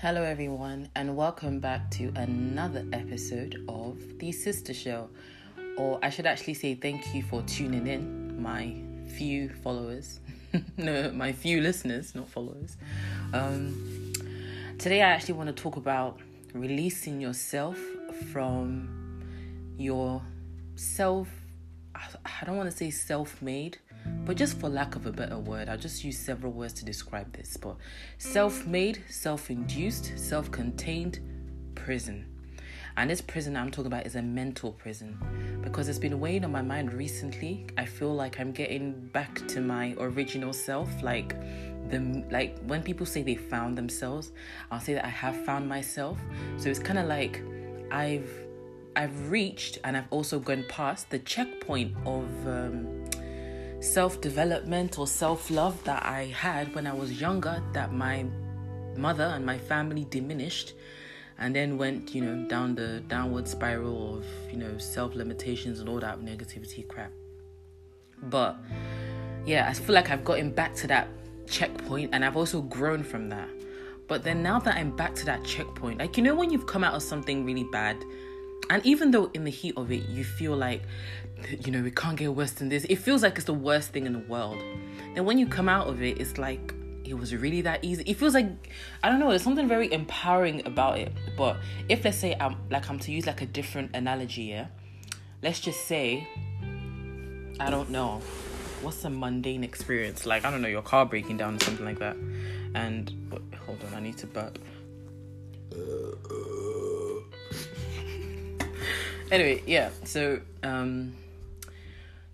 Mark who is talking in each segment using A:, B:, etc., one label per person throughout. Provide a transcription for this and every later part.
A: Hello, everyone, and welcome back to another episode of The Sister Show. Or I should actually say thank you for tuning in, my few followers. no, my few listeners, not followers. Um, today, I actually want to talk about releasing yourself from your self, I don't want to say self made but just for lack of a better word, I'll just use several words to describe this. But self made, self induced, self contained prison. And this prison I'm talking about is a mental prison because it's been weighing on my mind recently. I feel like I'm getting back to my original self. Like, the like when people say they found themselves, I'll say that I have found myself. So it's kind of like I've I've reached and I've also gone past the checkpoint of um, self development or self love that I had when I was younger that my mother and my family diminished and then went, you know, down the downward spiral of, you know, self limitations and all that negativity crap. But yeah, I feel like I've gotten back to that checkpoint and I've also grown from that. But then now that I'm back to that checkpoint, like, you know, when you've come out of something really bad, and even though in the heat of it, you feel like, you know, it can't get worse than this, it feels like it's the worst thing in the world. Then when you come out of it, it's like, it was really that easy. It feels like, I don't know, there's something very empowering about it. But if let's say I'm like, I'm to use like a different analogy, yeah, let's just say, I don't know, what's a mundane experience? Like, I don't know, your car breaking down or something like that. And, hold on, I need to burp. anyway, yeah. So, um,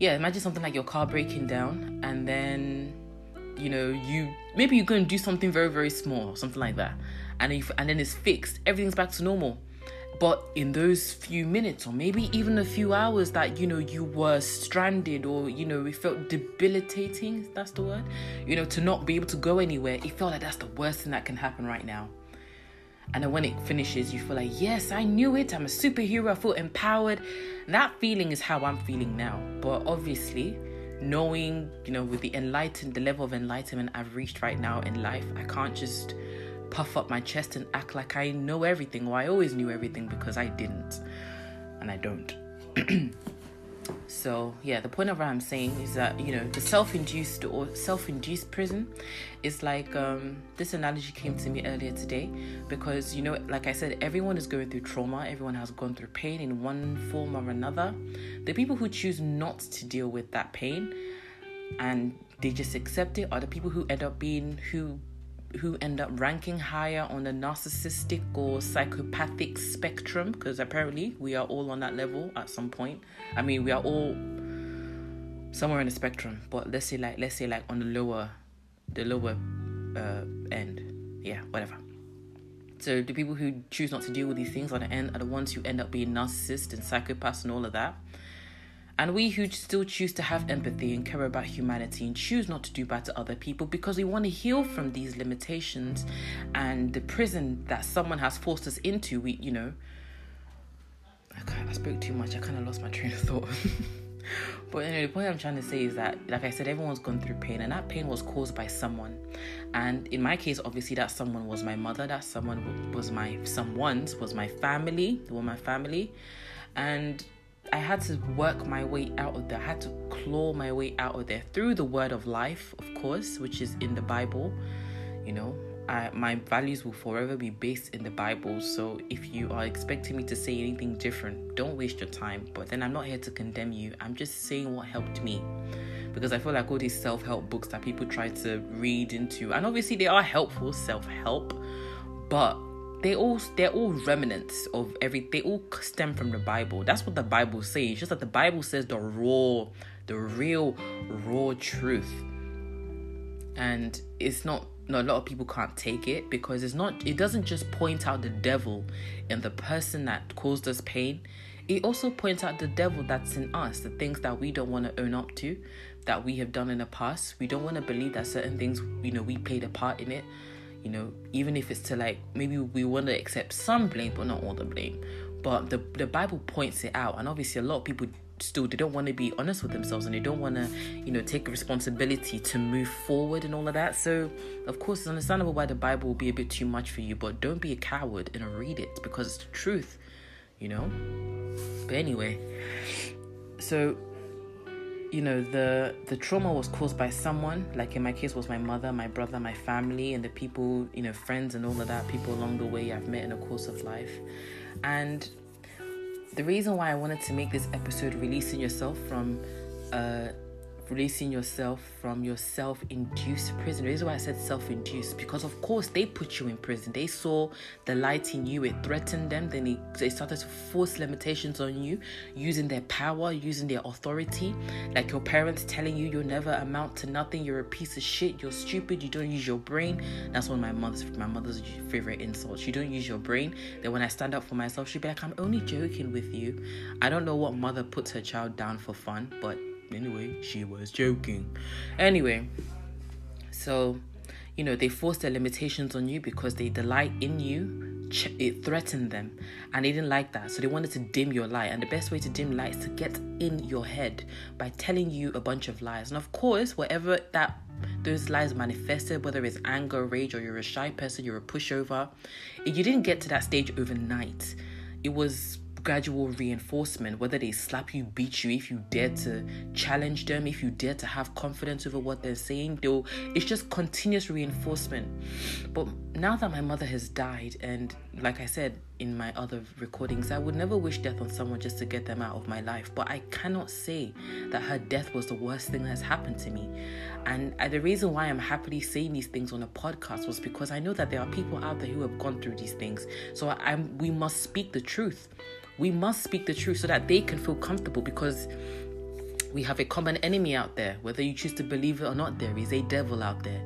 A: yeah, imagine something like your car breaking down, and then you know you maybe you're going to do something very very small, something like that, and if and then it's fixed, everything's back to normal. But in those few minutes, or maybe even a few hours that you know you were stranded, or you know it felt debilitating. That's the word. You know to not be able to go anywhere. It felt like that's the worst thing that can happen right now. And then when it finishes, you feel like, yes, I knew it. I'm a superhero. I feel empowered. That feeling is how I'm feeling now. But obviously, knowing, you know, with the enlightened, the level of enlightenment I've reached right now in life, I can't just puff up my chest and act like I know everything. Well, I always knew everything because I didn't. And I don't. So yeah, the point of what I'm saying is that you know the self-induced or self-induced prison is like um, this analogy came to me earlier today because you know, like I said, everyone is going through trauma. Everyone has gone through pain in one form or another. The people who choose not to deal with that pain and they just accept it are the people who end up being who who end up ranking higher on the narcissistic or psychopathic spectrum because apparently we are all on that level at some point. I mean, we are all somewhere in the spectrum, but let's say like let's say like on the lower the lower uh, end. Yeah, whatever. So the people who choose not to deal with these things on the end are the ones who end up being narcissists and psychopaths and all of that. And we who still choose to have empathy and care about humanity and choose not to do bad to other people because we want to heal from these limitations and the prison that someone has forced us into, we, you know. I, I spoke too much, I kind of lost my train of thought. but anyway, the point I'm trying to say is that, like I said, everyone's gone through pain, and that pain was caused by someone. And in my case, obviously, that someone was my mother. That someone was my someone's was my family. They were my family, and I had to work my way out of there. I had to claw my way out of there through the word of life, of course, which is in the Bible. You know, I, my values will forever be based in the Bible. So if you are expecting me to say anything different, don't waste your time. But then I'm not here to condemn you. I'm just saying what helped me. Because I feel like all these self help books that people try to read into, and obviously they are helpful self help, but they all they're all remnants of every they all stem from the bible. That's what the bible says it's just that the bible says the raw the real raw truth. And it's not no, a lot of people can't take it because it's not it doesn't just point out the devil in the person that caused us pain. It also points out the devil that's in us the things that we don't want to own up to that we have done in the past. We don't want to believe that certain things you know we played a part in it you know, even if it's to like maybe we want to accept some blame but not all the blame. but the the bible points it out and obviously a lot of people still they don't want to be honest with themselves and they don't want to you know take responsibility to move forward and all of that so of course it's understandable why the bible will be a bit too much for you but don't be a coward and read it because it's the truth you know but anyway so you know the the trauma was caused by someone like in my case was my mother my brother my family and the people you know friends and all of that people along the way i've met in the course of life. And the reason why I wanted to make this episode releasing yourself from uh, releasing yourself from your self-induced prison. Reason why I said self-induced because of course they put you in prison. They saw the light in you, it threatened them, then they, they started to force limitations on you, using their power, using their authority. Like your parents telling you you'll never amount to nothing, you're a piece of shit, you're stupid, you don't use your brain. That's one of my mother's my mother's favorite insults. You don't use your brain. Then when I stand up for myself, she'd be like, I'm only joking with you. I don't know what mother puts her child down for fun, but Anyway, she was joking. Anyway, so you know they force their limitations on you because they delight in you it threatened them. And they didn't like that. So they wanted to dim your light and the best way to dim light is to get in your head by telling you a bunch of lies. And of course whatever that those lies manifested whether it's anger rage or you're a shy person you're a pushover you didn't get to that stage overnight. It was gradual reinforcement, whether they slap you, beat you, if you dare to challenge them, if you dare to have confidence over what they're saying, they'll it's just continuous reinforcement. But now that my mother has died, and like I said in my other recordings, I would never wish death on someone just to get them out of my life. But I cannot say that her death was the worst thing that's happened to me. And uh, the reason why I'm happily saying these things on a podcast was because I know that there are people out there who have gone through these things. So I'm we must speak the truth we must speak the truth so that they can feel comfortable because we have a common enemy out there whether you choose to believe it or not there is a devil out there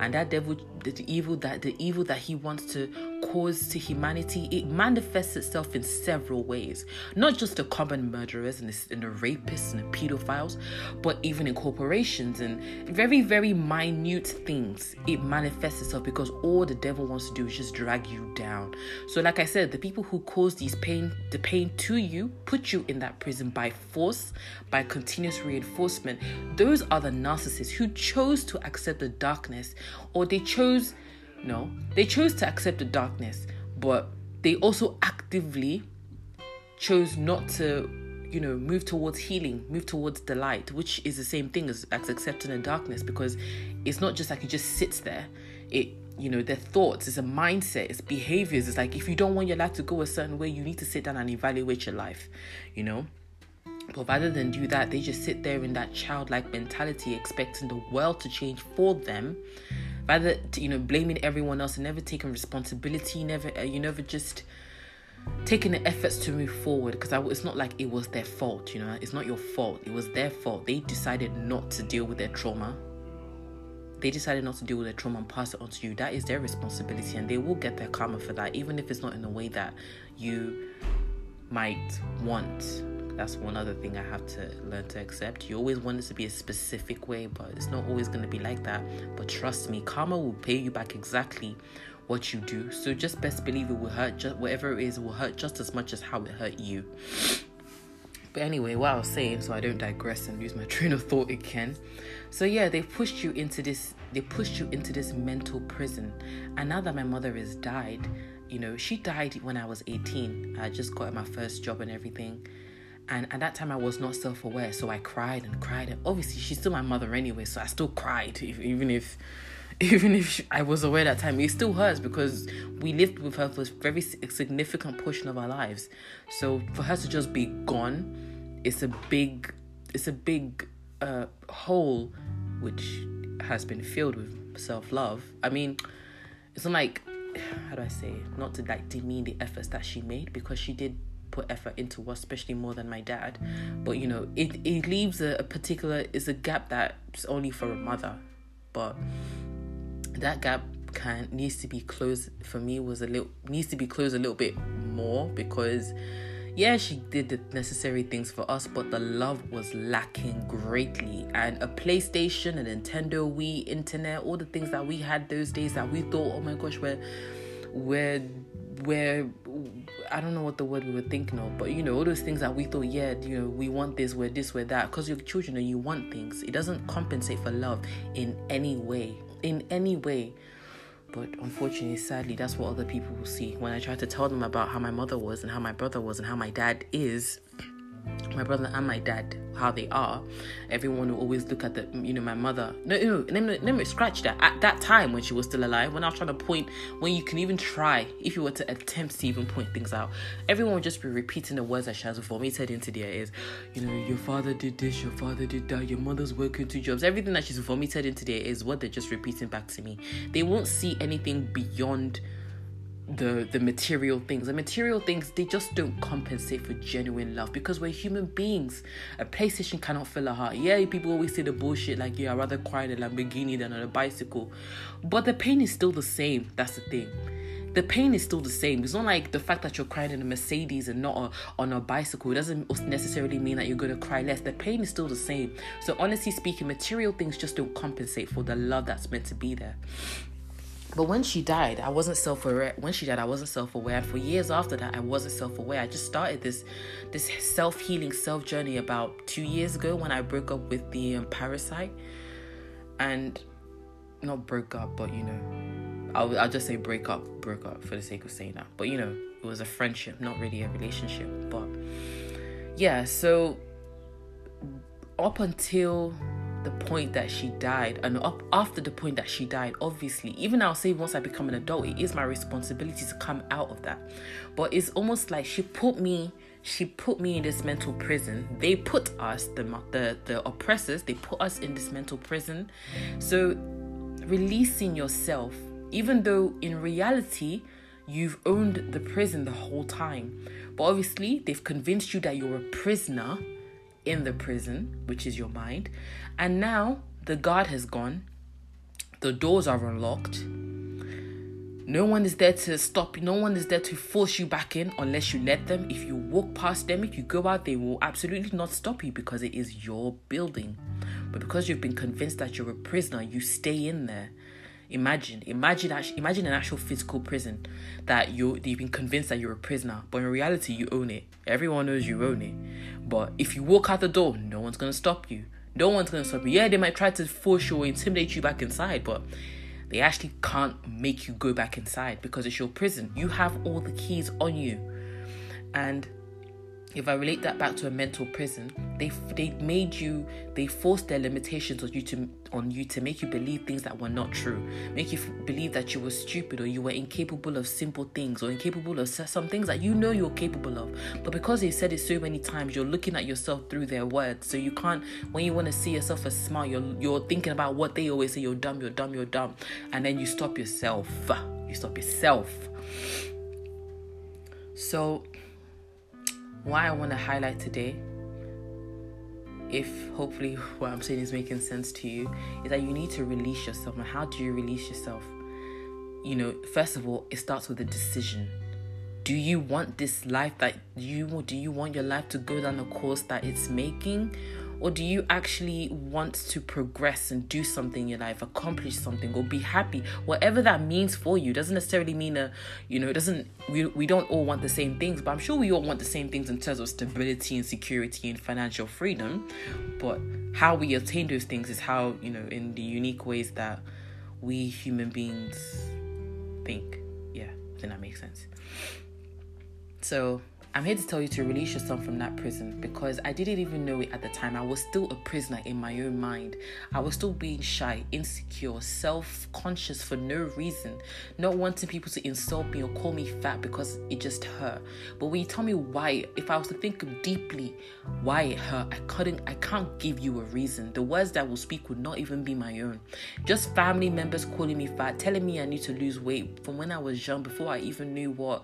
A: and that devil the evil that the evil that he wants to cause to humanity it manifests itself in several ways. Not just the common murderers and the, and the rapists and the pedophiles but even in corporations and very very minute things it manifests itself because all the devil wants to do is just drag you down. So like i said the people who cause these pain the pain to you put you in that prison by force by continuous reinforcement. Those are the narcissists who chose to accept the darkness or they chose no. They chose to accept the darkness but they also actively chose not to you know move towards healing move towards the light which is the same thing as, as accepting the darkness because it's not just like it just sits there. It you know their thoughts it's a mindset it's behaviors. It's like if you don't want your life to go a certain way you need to sit down and evaluate your life you know but rather than do that, they just sit there in that childlike mentality, expecting the world to change for them. Rather, you know, blaming everyone else and never taking responsibility, never, uh, you never just taking the efforts to move forward. Because it's not like it was their fault, you know, it's not your fault. It was their fault. They decided not to deal with their trauma. They decided not to deal with their trauma and pass it on to you. That is their responsibility, and they will get their karma for that, even if it's not in the way that you might want that's one other thing I have to learn to accept. You always want it to be a specific way, but it's not always going to be like that. But trust me, karma will pay you back exactly what you do. So just best believe it will hurt. Just whatever it is will hurt just as much as how it hurt you. But anyway, what I was saying, so I don't digress and lose my train of thought again. So yeah, they pushed you into this. They pushed you into this mental prison. And now that my mother has died, you know, she died when I was 18. I just got my first job and everything and at that time, I was not self aware. So I cried and cried. And obviously, she's still my mother anyway. So I still cried, even if. Even if I was aware that time, it still hurts because we lived with her for a very significant portion of our lives. So for her to just be gone, it's a big, it's a big uh, hole which has been filled with self love. I mean, it's not like how do I say not to like demean the efforts that she made because she did put effort into us, especially more than my dad. But you know, it, it leaves a, a particular is a gap that's only for a mother. But that gap can needs to be closed for me was a little needs to be closed a little bit more because yeah, she did the necessary things for us, but the love was lacking greatly. And a PlayStation, a Nintendo Wii, internet, all the things that we had those days that we thought, oh my gosh, we're we're we're I don't know what the word we were thinking of, but you know, all those things that we thought, yeah, you know, we want this, we're this, we're that, because you're children and you want things. It doesn't compensate for love in any way. In any way. But unfortunately, sadly, that's what other people will see. When I try to tell them about how my mother was and how my brother was and how my dad is, my brother and my dad how they are. Everyone will always look at the you know my mother. No no let me, scratch that. At that time when she was still alive when i was trying to point when you can even try if you were to attempt to even point things out everyone would just be repeating the words that she has vomited into their ears. You know your father did this your father did that your mother's working two jobs. Everything that she's vomited into their ears what they're just repeating back to me. They won't see anything beyond the the material things the material things they just don't compensate for genuine love because we're human beings a playstation cannot fill a heart yeah people always say the bullshit like yeah i'd rather cry in a lamborghini than on a bicycle but the pain is still the same that's the thing the pain is still the same. It's not like the fact that you're crying in a Mercedes and not a, on a bicycle. It doesn't necessarily mean that you're going to cry less. The pain is still the same. So, honestly speaking, material things just don't compensate for the love that's meant to be there. But when she died, I wasn't self-aware. When she died, I wasn't self-aware. And for years after that, I wasn't self-aware. I just started this this self-healing self journey about two years ago when I broke up with the um, parasite, and not broke up, but you know, I'll I'll just say break up, broke up for the sake of saying that. But you know, it was a friendship, not really a relationship. But yeah, so up until the point that she died and up after the point that she died obviously even i'll say once i become an adult it is my responsibility to come out of that but it's almost like she put me she put me in this mental prison they put us the the, the oppressors they put us in this mental prison so releasing yourself even though in reality you've owned the prison the whole time but obviously they've convinced you that you're a prisoner in the prison, which is your mind. And now the guard has gone, the doors are unlocked. No one is there to stop you. No one is there to force you back in unless you let them. If you walk past them, if you go out, they will absolutely not stop you because it is your building. But because you've been convinced that you're a prisoner, you stay in there. Imagine, imagine, imagine an actual physical prison that you you've been convinced that you're a prisoner, but in reality you own it. Everyone knows you own it. But if you walk out the door, no one's gonna stop you. No one's gonna stop you. Yeah, they might try to force you or intimidate you back inside, but they actually can't make you go back inside because it's your prison. You have all the keys on you, and if I relate that back to a mental prison, they they made you they forced their limitations on you to on you to make you believe things that were not true, make you believe that you were stupid or you were incapable of simple things or incapable of some things that you know you're capable of. But because they said it so many times, you're looking at yourself through their words. So you can't when you want to see yourself as smart, you're you're thinking about what they always say. You're dumb. You're dumb. You're dumb, and then you stop yourself. You stop yourself. So why I want to highlight today, if hopefully what I'm saying is making sense to you, is that you need to release yourself. And how do you release yourself? You know, first of all, it starts with a decision. Do you want this life that you do you want your life to go down the course that it's making? Or do you actually want to progress and do something in your life, accomplish something, or be happy? Whatever that means for you doesn't necessarily mean a, you know, it doesn't, we, we don't all want the same things, but I'm sure we all want the same things in terms of stability and security and financial freedom. But how we attain those things is how, you know, in the unique ways that we human beings think. Yeah, I think that makes sense. So, I'm here to tell you to release yourself from that prison because I didn't even know it at the time. I was still a prisoner in my own mind. I was still being shy, insecure, self conscious for no reason, not wanting people to insult me or call me fat because it just hurt. But when you tell me why, if I was to think deeply why it hurt, I couldn't, I can't give you a reason. The words that I will speak would not even be my own. Just family members calling me fat, telling me I need to lose weight from when I was young before I even knew what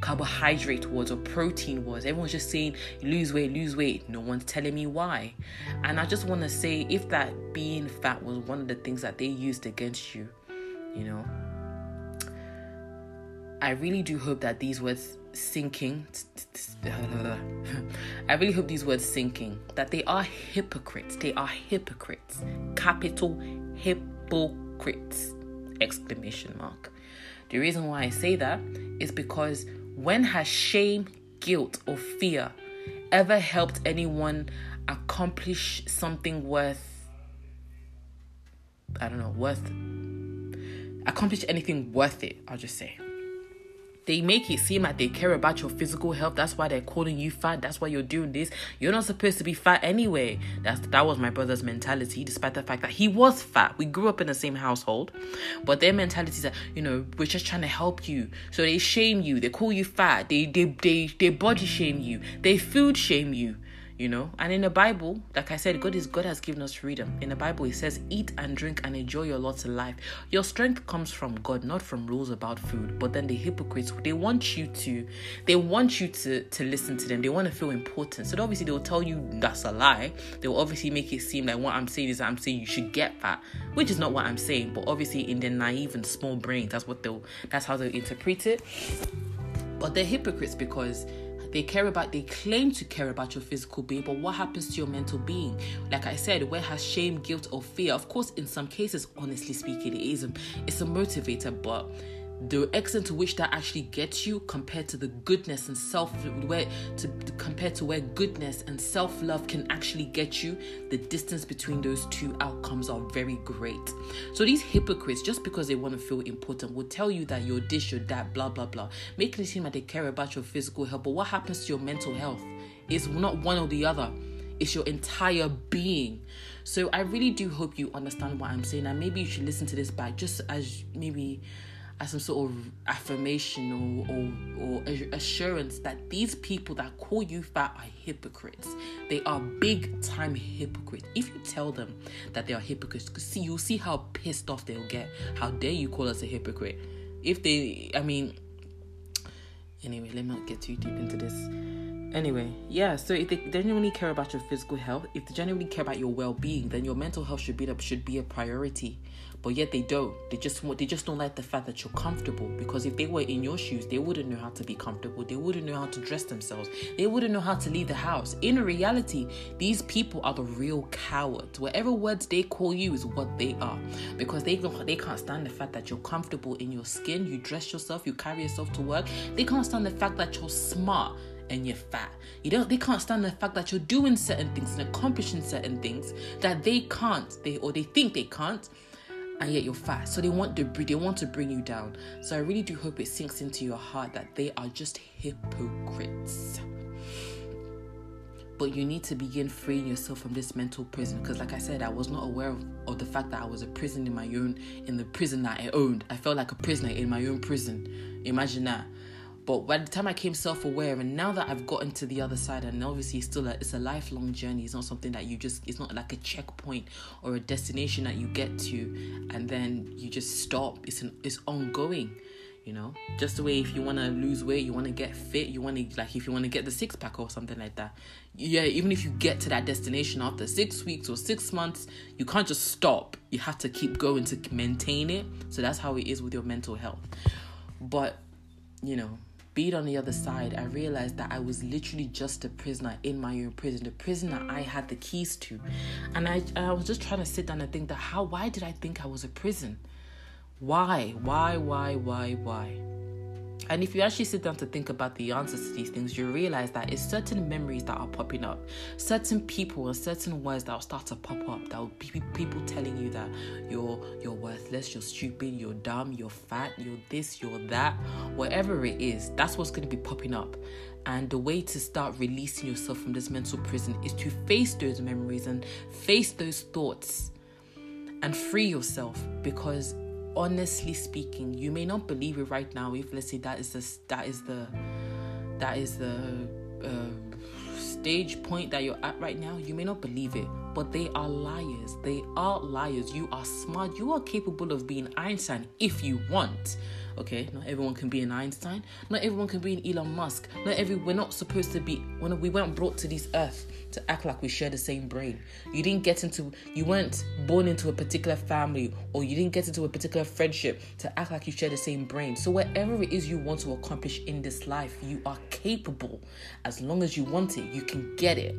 A: carbohydrate was or protein protein was. Everyone's just saying, lose weight, lose weight. No one's telling me why. And I just want to say, if that being fat was one of the things that they used against you, you know, I really do hope that these words sinking. I really hope these words sinking that they are hypocrites. They are hypocrites. Capital hypocrites. Exclamation mark. The reason why I say that is because When has shame, guilt, or fear ever helped anyone accomplish something worth, I don't know, worth, accomplish anything worth it, I'll just say. They make it seem like they care about your physical health. That's why they're calling you fat. That's why you're doing this. You're not supposed to be fat anyway. That's that was my brother's mentality, despite the fact that he was fat. We grew up in the same household, but their mentality is that you know we're just trying to help you. So they shame you. They call you fat. They they they they body shame you. They food shame you you know? And in the bible like i said god is god has given us freedom. In the bible it says eat and drink and enjoy your lot of life. Your strength comes from god not from rules about food. But then the hypocrites they want you to they want you to to listen to them. They want to feel important. So obviously they'll tell you that's a lie. They'll obviously make it seem like what i'm saying is i'm saying you should get fat which is not what i'm saying. But obviously in their naive and small brains that's what they'll that's how they'll interpret it. But they're hypocrites because they care about, they claim to care about your physical being, but what happens to your mental being? Like I said, where has shame, guilt, or fear? Of course, in some cases, honestly speaking, it is a, it's a motivator, but the extent to which that actually gets you compared to the goodness and self where to, compared to where goodness and self-love can actually get you the distance between those two outcomes are very great. So these hypocrites just because they want to feel important will tell you that you're this you're that blah blah blah. Making it seem like they care about your physical health but what happens to your mental health is not one or the other. It's your entire being. So i really do hope you understand what i'm saying and maybe you should listen to this back just as maybe as some sort of affirmation or, or, or assurance that these people that call you fat are hypocrites. They are big time hypocrites. If you tell them that they are hypocrites, see you'll see how pissed off they'll get. How dare you call us a hypocrite? If they, I mean, anyway, let me not get too deep into this. Anyway, yeah, so if they genuinely care about your physical health, if they genuinely care about your well-being, then your mental health should be should be a priority but yet they don't. They just they just don't like the fact that you're comfortable. Because if they were in your shoes, they wouldn't know how to be comfortable. They wouldn't know how to dress themselves. They wouldn't know how to leave the house. In reality, these people are the real cowards. Whatever words they call you is what they are, because they they can't stand the fact that you're comfortable in your skin. You dress yourself. You carry yourself to work. They can't stand the fact that you're smart and you're fat. You don't they can't stand the fact that you're doing certain things and accomplishing certain things that they can't. They or they think they can't and yet you're fat. So they want to they want to bring you down. So I really do hope it sinks into your heart that they are just hypocrites. But you need to begin freeing yourself from this mental prison because, like I said, I was not aware of, of the fact that I was a prison in my own in the prison that I owned. I felt like a prisoner in my own prison. Imagine that. But by the time I came self-aware, and now that I've gotten to the other side, and obviously it's still a, it's a lifelong journey. It's not something that you just it's not like a checkpoint or a destination that you get to, and then you just stop. It's an it's ongoing. You know, just the way if you want to lose weight, you want to get fit, you want to like if you want to get the six pack or something like that. Yeah, even if you get to that destination after six weeks or six months, you can't just stop. You have to keep going to maintain it. So that's how it is with your mental health. But you know, being on the other side, I realized that I was literally just a prisoner in my own prison, the prison that I had the keys to. And I, I was just trying to sit down and think that how, why did I think I was a prison? Why, why, why, why, why? And if you actually sit down to think about the answers to these things, you realize that it's certain memories that are popping up, certain people and certain words that will start to pop up. That will be people telling you that you're you're worthless, you're stupid, you're dumb, you're fat, you're this, you're that, whatever it is. That's what's going to be popping up. And the way to start releasing yourself from this mental prison is to face those memories and face those thoughts and free yourself because honestly speaking, you may not believe it right now. If let's say that is the that is the that is the uh, stage point that you're at right now, you may not believe it, but they are liars. They are liars. You are smart. You are capable of being Einstein if you want. Okay, not everyone can be an Einstein. Not everyone can be an Elon Musk. Not every we're not supposed to be when we weren't brought to this earth to act like we share the same brain. You didn't get into you weren't born into a particular family or you didn't get into a particular friendship to act like you share the same brain. So whatever it is you want to accomplish in this life, you are capable. As long as you want it, you can get it.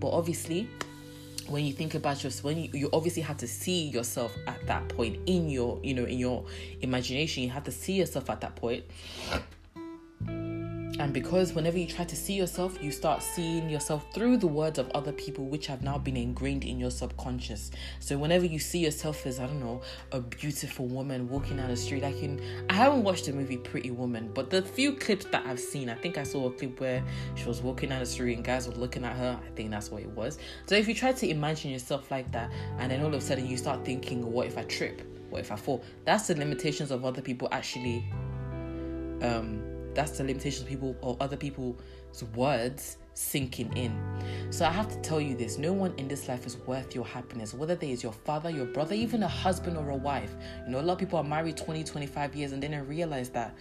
A: But obviously, when you think about yourself when you, you obviously have to see yourself at that point in your you know in your imagination you have to see yourself at that point And because whenever you try to see yourself, you start seeing yourself through the words of other people, which have now been ingrained in your subconscious. So whenever you see yourself as, I don't know, a beautiful woman walking down the street, like in, I haven't watched the movie Pretty Woman, but the few clips that I've seen, I think I saw a clip where she was walking down the street and guys were looking at her. I think that's what it was. So if you try to imagine yourself like that, and then all of a sudden you start thinking, what if I trip? What if I fall? That's the limitations of other people actually um that's the limitations of people or other people's words sinking in. So I have to tell you this no one in this life is worth your happiness, whether they is your father, your brother, even a husband or a wife. You know, a lot of people are married 20, 25 years and then they realize that,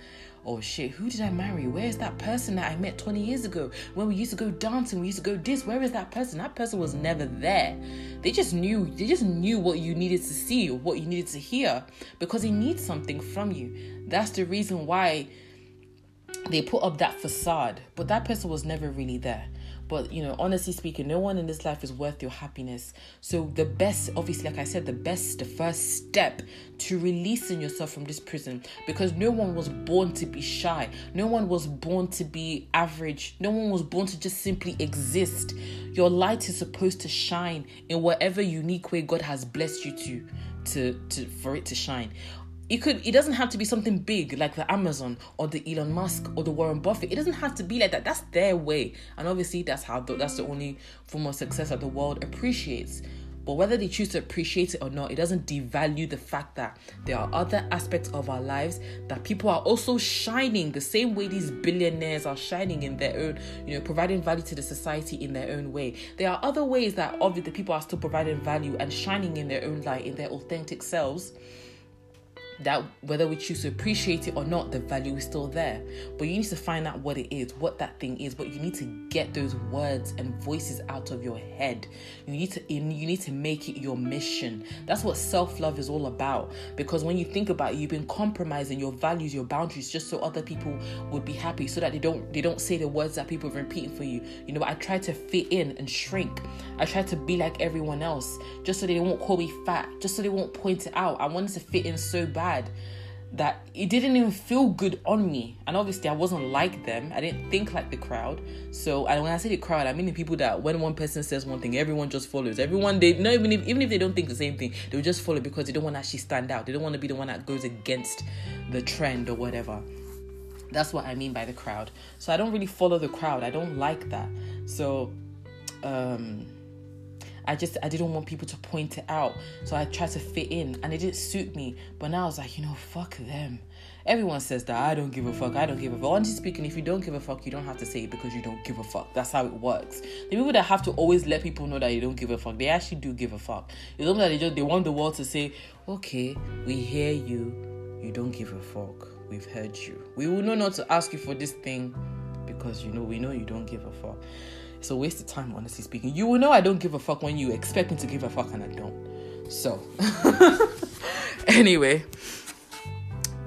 A: oh shit, who did I marry? Where is that person that I met 20 years ago? When we used to go dancing, we used to go this, where is that person? That person was never there. They just knew, they just knew what you needed to see what you needed to hear because he needs something from you. That's the reason why they put up that facade, but that person was never really there. But you know, honestly speaking, no one in this life is worth your happiness. So the best, obviously, like I said, the best, the first step to releasing yourself from this prison, because no one was born to be shy. No one was born to be average. No one was born to just simply exist. Your light is supposed to shine in whatever unique way God has blessed you to to, to for it to shine it could it doesn't have to be something big like the amazon or the elon musk or the warren buffett. It doesn't have to be like that. That's their way. And obviously that's how that's the only form of success that the world appreciates. But whether they choose to appreciate it or not, it doesn't devalue the fact that there are other aspects of our lives that people are also shining the same way these billionaires are shining in their own, you know, providing value to the society in their own way. There are other ways that obviously the people are still providing value and shining in their own light, in their authentic selves that whether we choose to appreciate it or not, the value is still there. But you need to find out what it is, what that thing is. But you need to get those words and voices out of your head. You need to you need to make it your mission. That's what self-love is all about. Because when you think about it, you've been compromising your values, your boundaries, just so other people would be happy, so that they don't they don't say the words that people are repeating for you. You know, I try to fit in and shrink. I try to be like everyone else, just so they won't call me fat, just so they won't point it out. I wanted to fit in so bad bad that it didn't even feel good on me. And obviously, I wasn't like them. I didn't think like the crowd. So, and when I say the crowd, I mean the people that when one person says one thing, everyone just follows. Everyone they not even if, even if they don't think the same thing, they'll just follow because they don't want to actually stand out. They don't want to be the one that goes against the trend or whatever. That's what I mean by the crowd. So I don't really follow the crowd. I don't like that. So, um I just I didn't want people to point it out. So I tried to fit in and it didn't suit me. But now I was like, you know, fuck them. Everyone says that I don't give a fuck, I don't give a fuck. Honestly speaking, if you don't give a fuck, you don't have to say it because you don't give a fuck. That's how it works. The people that have to always let people know that you don't give a fuck, they actually do give a fuck. It's almost like they just they want the world to say, Okay, we hear you, you don't give a fuck. We've heard you. We will know not to ask you for this thing because you know we know you don't give a fuck. It's a waste of time, honestly speaking. You will know I don't give a fuck when you expect me to give a fuck and I don't. So, anyway,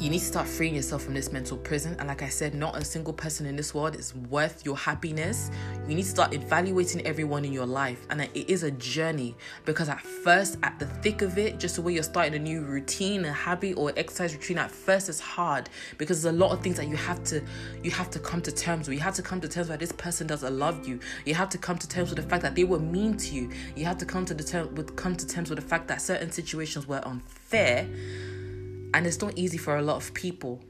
A: you need to start freeing yourself from this mental prison. And like I said, not a single person in this world is worth your happiness. You need to start evaluating everyone in your life. And it is a journey because at first, at the thick of it, just the way you're starting a new routine, a habit, or exercise routine, at first it's hard because there's a lot of things that you have to you have to come to terms with. You have to come to terms with this person doesn't love you. You have to come to terms with the fact that they were mean to you. You have to come to the term with come to terms with the fact that certain situations were unfair and it's not easy for a lot of people.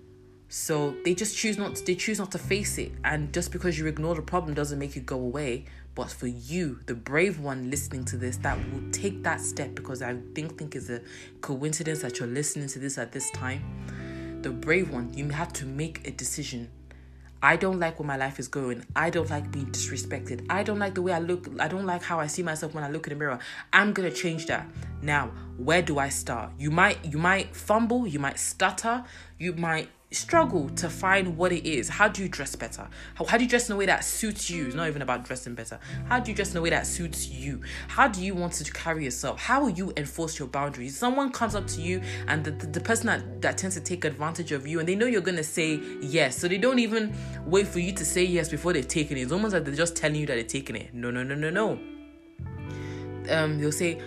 A: So they just choose not to, they choose not to face it. And just because you ignore the problem doesn't make it go away. But for you the brave one listening to this that will take that step because i think think is a coincidence that you're listening to this at this time. The brave one you have to make a decision I don't like where my life is going. I don't like being disrespected. I don't like the way I look. I don't like how I see myself when I look in the mirror. I'm going to change that. Now, where do I start? You might you might fumble, you might stutter, you might struggle to find what it is. How do you dress better? How, how do you dress in a way that suits you? It's not even about dressing better. How do you dress in a way that suits you? How do you want to carry yourself? How will you enforce your boundaries? Someone comes up to you and the, the, the person that, that tends to take advantage of you and they know you're going to say yes. So they don't even wait for you to say yes before they've taken it. It's almost like they're just telling you that they're taking it. No, no, no, no, no. Um, they'll say,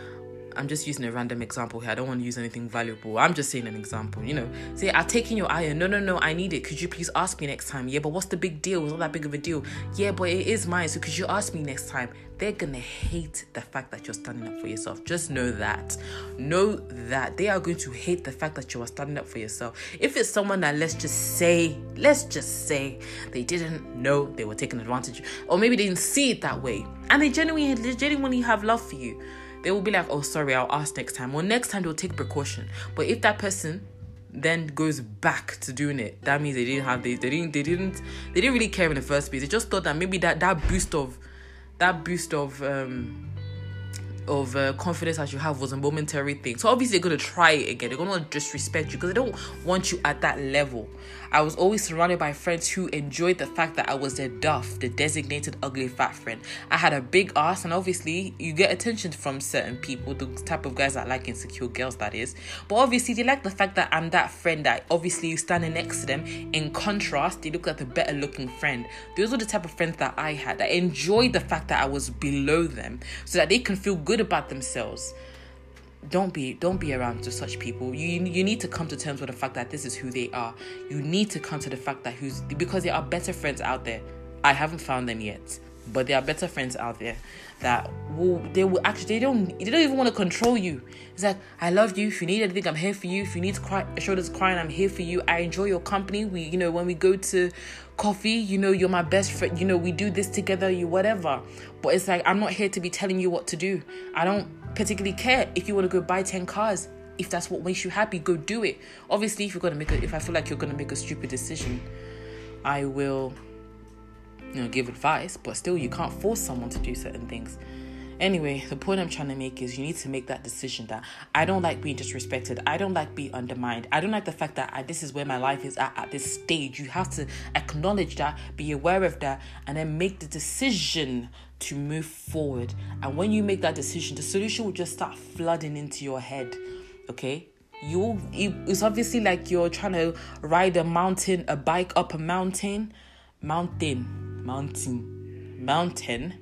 A: I'm just using a random example here. I don't want to use anything valuable. I'm just saying an example. You know, say I've taken your iron. No, no, no. I need it. Could you please ask me next time? Yeah, but what's the big deal? It's not that big of a deal. Yeah, but it is mine. So could you ask me next time? They're gonna hate the fact that you're standing up for yourself. Just know that. Know that they are going to hate the fact that you are standing up for yourself. If it's someone that let's just say, let's just say they didn't know they were taking advantage, of you, or maybe they didn't see it that way, and they genuinely, genuinely have love for you they will be like, oh, sorry, I'll ask next time. Or next time they'll take precaution. But if that person then goes back to doing it, that means they didn't have they, they didn't they didn't they didn't really care in the first place. They just thought that maybe that that boost of that boost of um of uh, confidence that you have was a momentary thing. So obviously they're gonna try it again. They're gonna disrespect you because they don't want you at that level. I was always surrounded by friends who enjoyed the fact that I was their duff, the designated ugly fat friend. I had a big ass, and obviously you get attention from certain people, the type of guys that like insecure girls, that is. But obviously they like the fact that I'm that friend that obviously standing next to them. In contrast, they look like the better looking friend. Those are the type of friends that I had that enjoyed the fact that I was below them, so that they can feel good about themselves don't be don't be around to such people. You you need to come to terms with the fact that this is who they are. You need to come to the fact that who's because there are better friends out there. I haven't found them yet but there are better friends out there that will they will actually they don't they don't even want to control you. It's like i love you. If you need anything i'm here for you. If you need to cry shoulders crying i'm here for you. I enjoy your company. We you know when we go to coffee you know you're my best friend. You know we do this together you whatever. But it's like i'm not here to be telling you what to do. I don't particularly care if you want to go buy 10 cars. If that's what makes you happy go do it. Obviously if you're to make a if i feel like you're to make a stupid decision i will you know give advice but still you can't force someone to do certain things Anyway, the point I'm trying to make is you need to make that decision that I don't like being disrespected. I don't like being undermined. I don't like the fact that I, this is where my life is at at this stage. You have to acknowledge that, be aware of that, and then make the decision to move forward. And when you make that decision, the solution will just start flooding into your head. Okay? You it's obviously like you're trying to ride a mountain, a bike up a mountain, mountain, mountain, mountain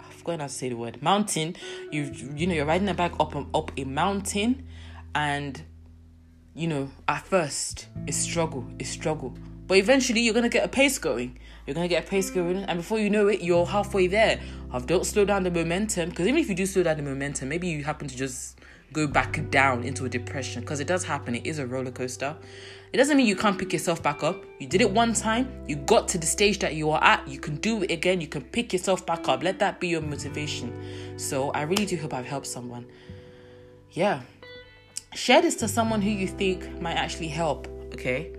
A: i've going to say the word mountain. You you know you're riding a bike up um, up a mountain, and you know at first it's struggle, it's struggle, but eventually you're gonna get a pace going. You're gonna get a pace going, and before you know it, you're halfway there. Have don't slow down the momentum because even if you do slow down the momentum, maybe you happen to just go back down into a depression because it does happen. It is a roller coaster. It doesn't mean you can't pick yourself back up. You did it one time, you got to the stage that you are at, you can do it again, you can pick yourself back up. Let that be your motivation. So I really do hope I've helped someone. Yeah. Share this to someone who you think might actually help, okay?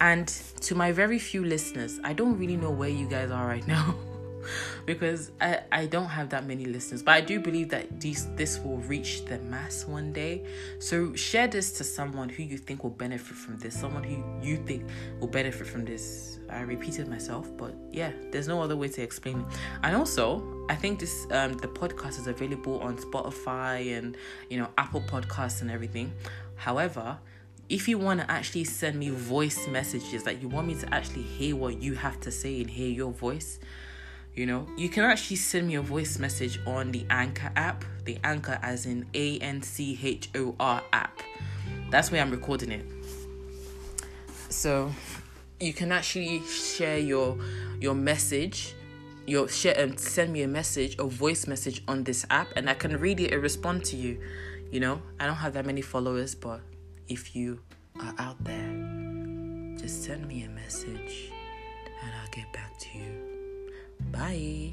A: And to my very few listeners, I don't really know where you guys are right now. because I, I don't have that many listeners, but I do believe that these this will reach the mass one day. So share this to someone who you think will benefit from this, someone who you think will benefit from this. I repeated myself, but yeah, there's no other way to explain it. And also, I think this um the podcast is available on Spotify and you know Apple Podcasts and everything. However, if you want to actually send me voice messages that like you want me to actually hear what you have to say and hear your voice you know? You can actually send me a voice message on the anchor app the anchor as in a-n-c-h-o-r app. That's where i'm recording it. So you can actually share your your message your share and send me a message or voice message on this app and i can read it and respond to you you know? I don't have that many followers but if you are out there just send me a message and i'll get back to you Bye.